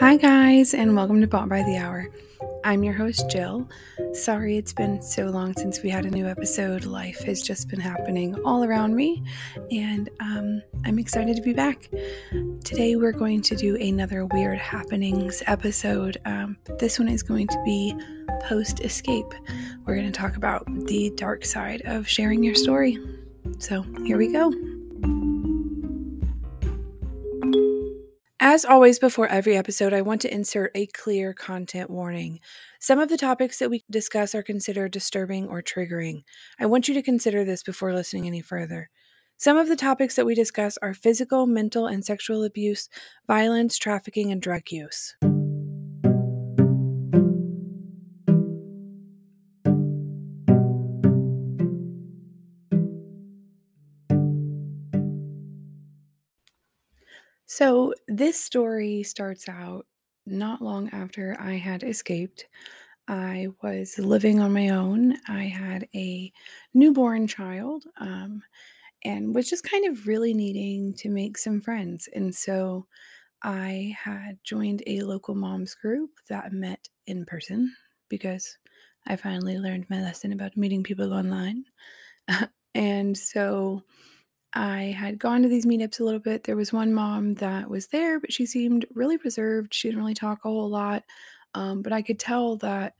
Hi, guys, and welcome to Bought by the Hour. I'm your host, Jill. Sorry it's been so long since we had a new episode. Life has just been happening all around me, and um, I'm excited to be back. Today, we're going to do another Weird Happenings episode. Um, this one is going to be post escape. We're going to talk about the dark side of sharing your story. So, here we go. As always, before every episode, I want to insert a clear content warning. Some of the topics that we discuss are considered disturbing or triggering. I want you to consider this before listening any further. Some of the topics that we discuss are physical, mental, and sexual abuse, violence, trafficking, and drug use. So, this story starts out not long after I had escaped. I was living on my own. I had a newborn child um, and was just kind of really needing to make some friends. And so I had joined a local moms group that met in person because I finally learned my lesson about meeting people online. and so I had gone to these meetups a little bit. There was one mom that was there, but she seemed really reserved. She didn't really talk a whole lot. Um, but I could tell that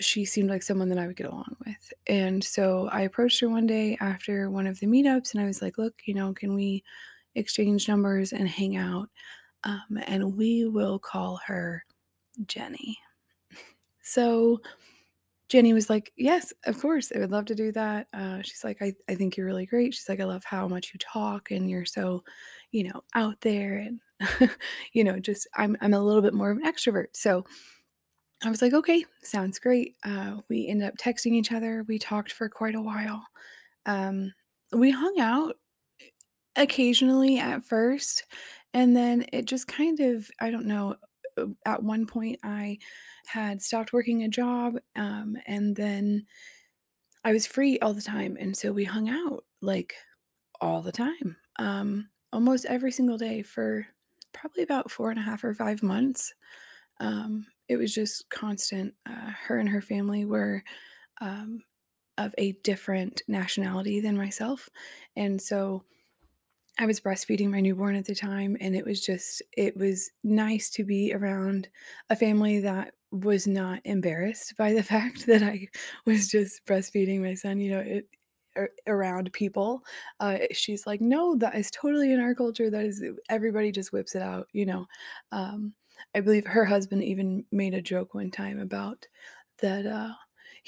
she seemed like someone that I would get along with. And so I approached her one day after one of the meetups and I was like, look, you know, can we exchange numbers and hang out? Um, and we will call her Jenny. So Jenny was like, Yes, of course. I would love to do that. Uh, she's like, I, I think you're really great. She's like, I love how much you talk and you're so, you know, out there and you know, just I'm I'm a little bit more of an extrovert. So I was like, okay, sounds great. Uh, we ended up texting each other. We talked for quite a while. Um, we hung out occasionally at first, and then it just kind of, I don't know, at one point I had stopped working a job, um, and then I was free all the time, and so we hung out like all the time, um, almost every single day for probably about four and a half or five months. Um, it was just constant. Uh, her and her family were um, of a different nationality than myself, and so I was breastfeeding my newborn at the time, and it was just it was nice to be around a family that was not embarrassed by the fact that I was just breastfeeding my son, you know, it around people. Uh, she's like, "No, that is totally in our culture. That is everybody just whips it out," you know. Um, I believe her husband even made a joke one time about that uh,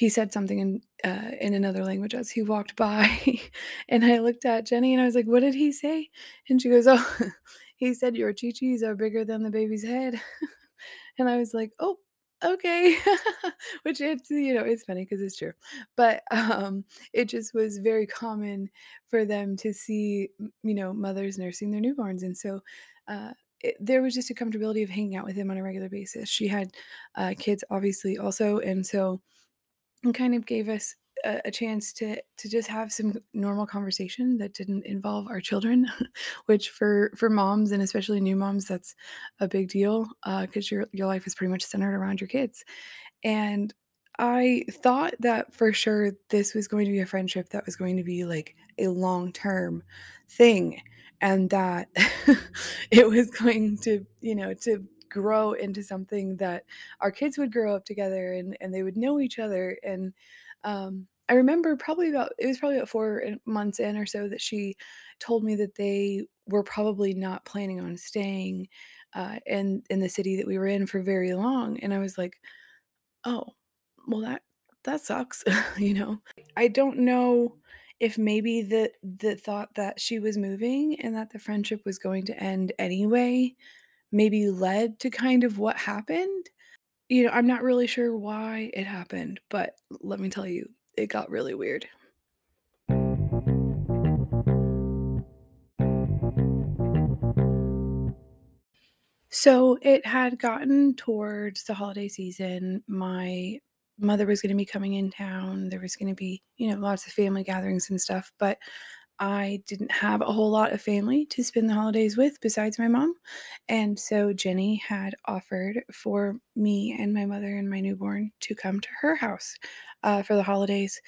he said something in uh, in another language as he walked by, and I looked at Jenny and I was like, "What did he say?" And she goes, "Oh, he said your chichis are bigger than the baby's head," and I was like, "Oh." Okay, which it's you know it's funny because it's true, but um, it just was very common for them to see you know mothers nursing their newborns, and so uh, it, there was just a comfortability of hanging out with him on a regular basis. She had uh, kids obviously also, and so and kind of gave us a, a chance to to just have some normal conversation that didn't involve our children which for for moms and especially new moms that's a big deal uh, because your your life is pretty much centered around your kids. And i thought that for sure this was going to be a friendship that was going to be like a long term thing and that it was going to you know to grow into something that our kids would grow up together and and they would know each other and um I remember probably about it was probably about 4 months in or so that she told me that they were probably not planning on staying uh in in the city that we were in for very long and I was like, "Oh, well that that sucks." you know. I don't know if maybe the the thought that she was moving and that the friendship was going to end anyway maybe led to kind of what happened. You know, I'm not really sure why it happened, but let me tell you, it got really weird. So it had gotten towards the holiday season. My mother was going to be coming in town. There was going to be, you know, lots of family gatherings and stuff. But I didn't have a whole lot of family to spend the holidays with besides my mom. And so Jenny had offered for me and my mother and my newborn to come to her house uh, for the holidays.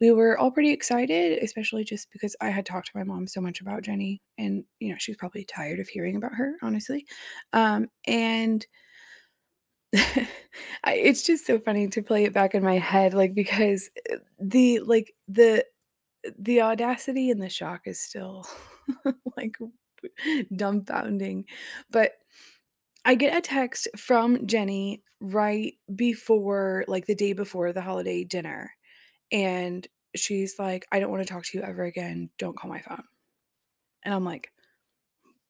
We were all pretty excited, especially just because I had talked to my mom so much about Jenny. And, you know, she's probably tired of hearing about her, honestly. Um, and it's just so funny to play it back in my head, like, because, uh, the like, the the audacity and the shock is still, like, dumbfounding, but I get a text from Jenny right before like, the day before the holiday dinner, and she's like, "I don't wanna talk to you ever again, don't call my phone." And I'm like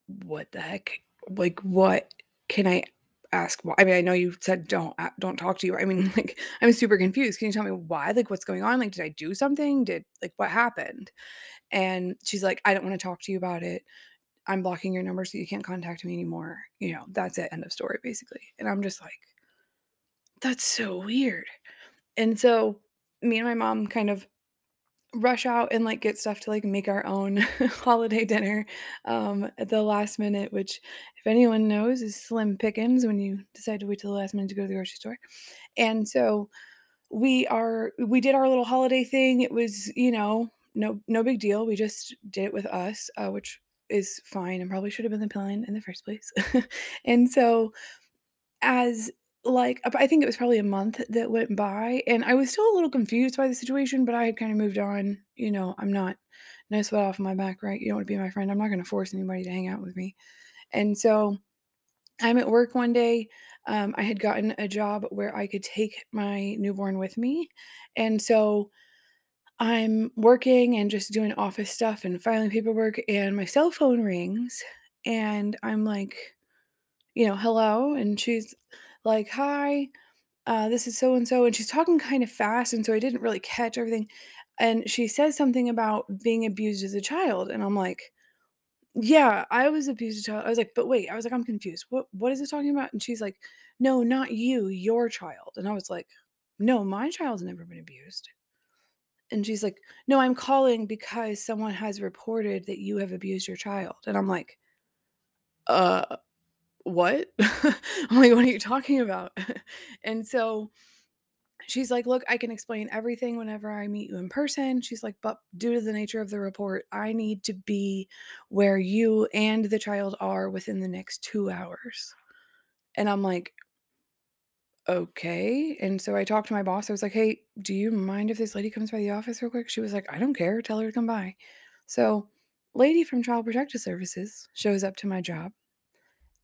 what the heck? Like, what can I ask why I mean, I know you said don't don't talk to you. I mean, like, I'm super confused. Can you tell me why? Like, what's going on? Like, did I do something? Did like, what happened? And she's like, "I don't wanna talk to you about it. I'm blocking your number so you can't contact me anymore." You know, that's it, end of story, basically. And I'm just like, "That's so weird." And so, me and my mom kind of rush out and, like, get stuff to, like, make our own holiday dinner, um, at the last minute, which, if anyone knows, is slim pickings when you decide to wait till the last minute to go to the grocery store. And so, we are we did our little holiday thing. It was, you know, no no big deal. We just did it with us, uh, which is fine and probably should have been the plan in the first place. And so, as like, I think it was probably a month that went by, and I was still a little confused by the situation, but I had kinda moved on. You know, I'm not no sweat off my back, right? You don't wanna be my friend. I'm not gonna force anybody to hang out with me. And so, I'm at work one day. Um, I had gotten a job where I could take my newborn with me, and so I'm working and just doing office stuff and filing paperwork, and my cell phone rings, and I'm like, you know, "Hello?" And she's like, "Hi, uh, this is so and so," and she's talking kind of fast, and so I didn't really catch everything. And she says something about being abused as a child, and I'm like, "Yeah, I was abused as a child." I was like, "But wait," I was like, "I'm confused. What what is it talking about?" And she's like, "No, not you, your child." And I was like, "No, my child's never been abused." And she's like, "No, I'm calling because someone has reported that you have abused your child." And I'm like, "Uh, what?" I'm like, "What are you talking about?" And so she's like, "Look, I can explain everything whenever I meet you in person." She's like, "But due to the nature of the report, I need to be where you and the child are within the next 2 hours." And I'm like "Okay." And so I talked to my boss. I was like, "Hey, do you mind if this lady comes by the office real quick?" She was like, "I don't care. Tell her to come by." So, lady from Child Protective Services shows up to my job,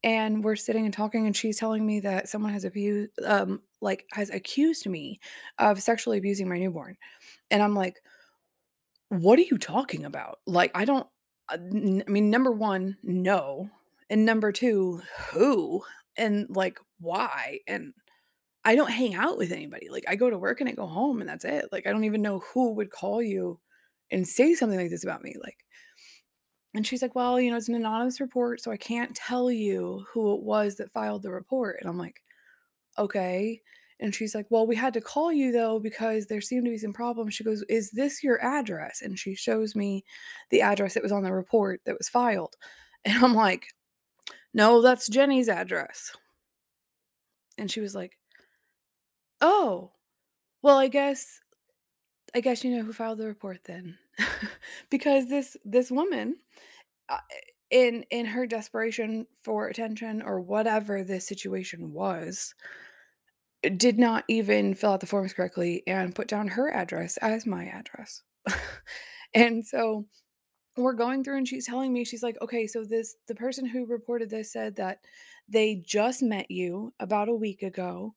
and we're sitting and talking, and she's telling me that someone has abu um, like, has accused me of sexually abusing my newborn. And I'm like, "What are you talking about?" Like, I don't i mean, number 1, no, and number 2, who? And, like, why? And I don't hang out with anybody. Like, I go to work and I go home, and that's it. Like, I don't even know who would call you and say something like this about me, like and she's like, "Well, you know, it's an anonymous report, so I can't tell you who it was that filed the report." And I'm like, "Okay." And she's like, "Well, we had to call you though because there seemed to be some problems." She goes, "Is this your address?" And she shows me the address that was on the report that was filed. And I'm like, "No, that's Jenny's address." And she was like, "Oh, well, I guess I guess you know who filed the report then." Because this this woman, Uh, in in her desperation for attention or whatever the situation was uh, did not even fill out the forms correctly and put down her address as my address. And so we're going through and she's telling me, she's like, "Okay, so this the person who reported this said that they just met you about a week ago.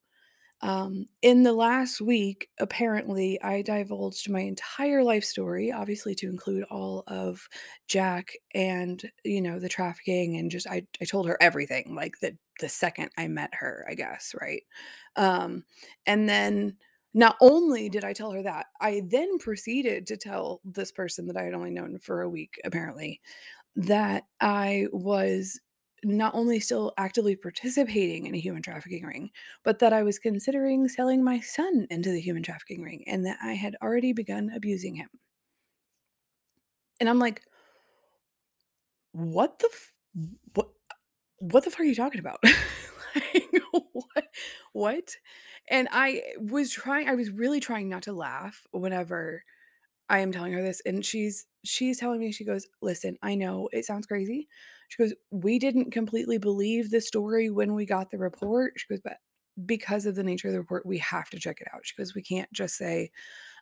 Um, in the last week, apparently, I divulged my entire life story, obviously to include all of Jack and, you know, the trafficking and just I I told her everything, like, the the second I met her, I guess, right? Um, and then not only did I tell her that, I then proceeded to tell this person that I had only known for a week, apparently, that I was not only still actively participating in a human trafficking ring, but that I was considering selling my son into the human trafficking ring and that I had already begun abusing him. And I'm like what the f- what what the fuck are you talking about? like, what? What? And I was trying, I was really trying not to laugh whenever I am telling her this. And she's, she's telling me, she goes, listen, I know it sounds crazy. She goes, we didn't completely believe the story when we got the report. She goes, but because of the nature of the report, we have to check it out. She goes, we can't just say,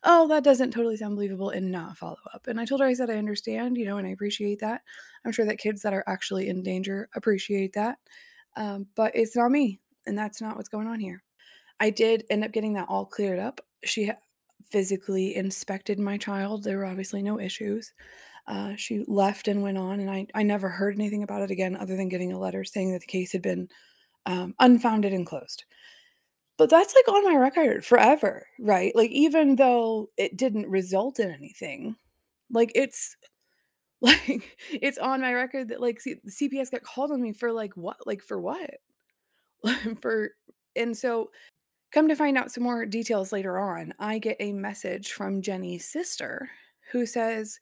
oh, that doesn't totally sound believable and not follow up. And I told her, I said, I understand, you know, and I appreciate that. I'm sure that kids that are actually in danger appreciate that. Um, but it's not me. And that's not what's going on here. I did end up getting that all cleared up. She physically inspected my child. There were obviously no issues. Uh, she left and went on, and I, I never heard anything about it again other than getting a letter saying that the case had been um, unfounded and closed. But that's like on my record forever, right? Like, even though it didn't result in anything, like, it's like, it's on my record that like C- CPS got called on me for like what? Like, for what? for, and so come to find out some more details later on, I get a message from Jenny's sister who says,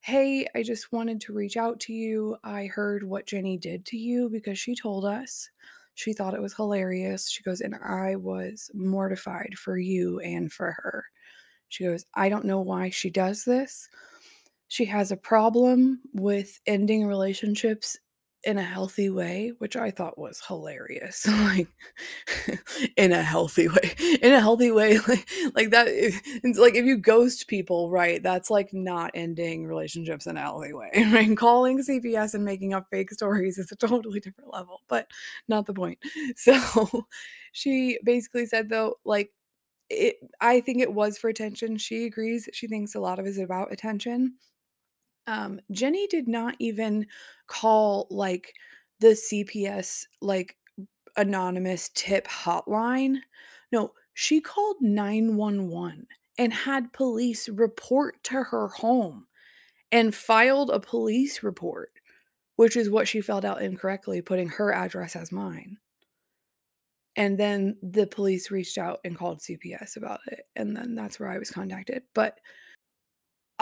Hey, I just wanted to reach out to you. I heard what Jenny did to you because she told us. She thought it was hilarious. She goes, and I was mortified for you and for her. She goes, I don't know why she does this. She has a problem with ending relationships in a healthy way, which I thought was hilarious. like in a healthy way. In a healthy way, like like that it's like if you ghost people, right, that's like not ending relationships in a healthy way. Right? Calling CPS and making up fake stories is a totally different level, but not the point. So she basically said though, like it I think it was for attention. She agrees. She thinks a lot of it is about attention um, Jenny did not even call like the CPS like anonymous tip hotline. No, she called 911 and had police report to her home and filed a police report, which is what she filled out incorrectly, putting her address as mine. And then the police reached out and called CPS about it. And then that's where I was contacted. But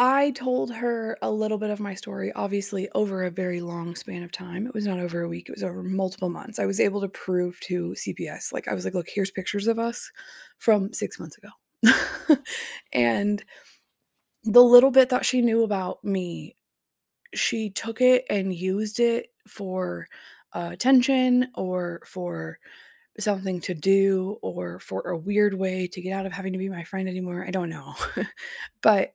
I told her a little bit of my story, obviously over a very long span of time. It was not over a week, it was over multiple months. I was able to prove to CPS, like, I was like, look, here's pictures of us from six months ago. and the little bit that she knew about me, she took it and used it for uh, attention or for something to do or for a weird way to get out of having to be my friend anymore. I don't know. but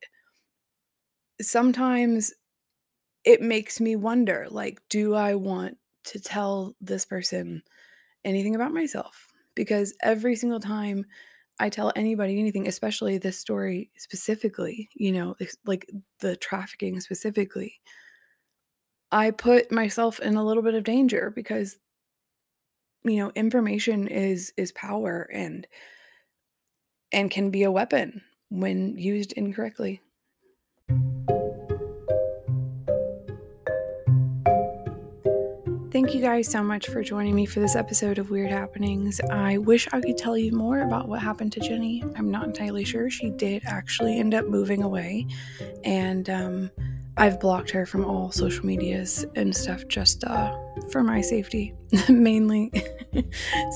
sometimes it makes me wonder like do i want to tell this person anything about myself? Because every single time i tell anybody anything especially this story specifically you know like the trafficking specifically i put myself in a little bit of danger because you know information is is power and and can be a weapon when used incorrectly Thank you guys so much for joining me for this episode of Weird Happenings. I wish I could tell you more about what happened to Jenny. I'm not entirely sure. She did actually end up moving away, and um, I've blocked her from all social medias and stuff just uh, for my safety, mainly.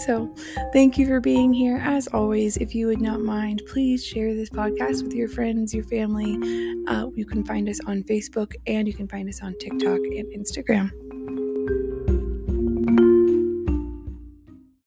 so, thank you for being here. As always, if you would not mind, please share this podcast with your friends, your family. Uh, you can find us on Facebook and you can find us on TikTok and Instagram.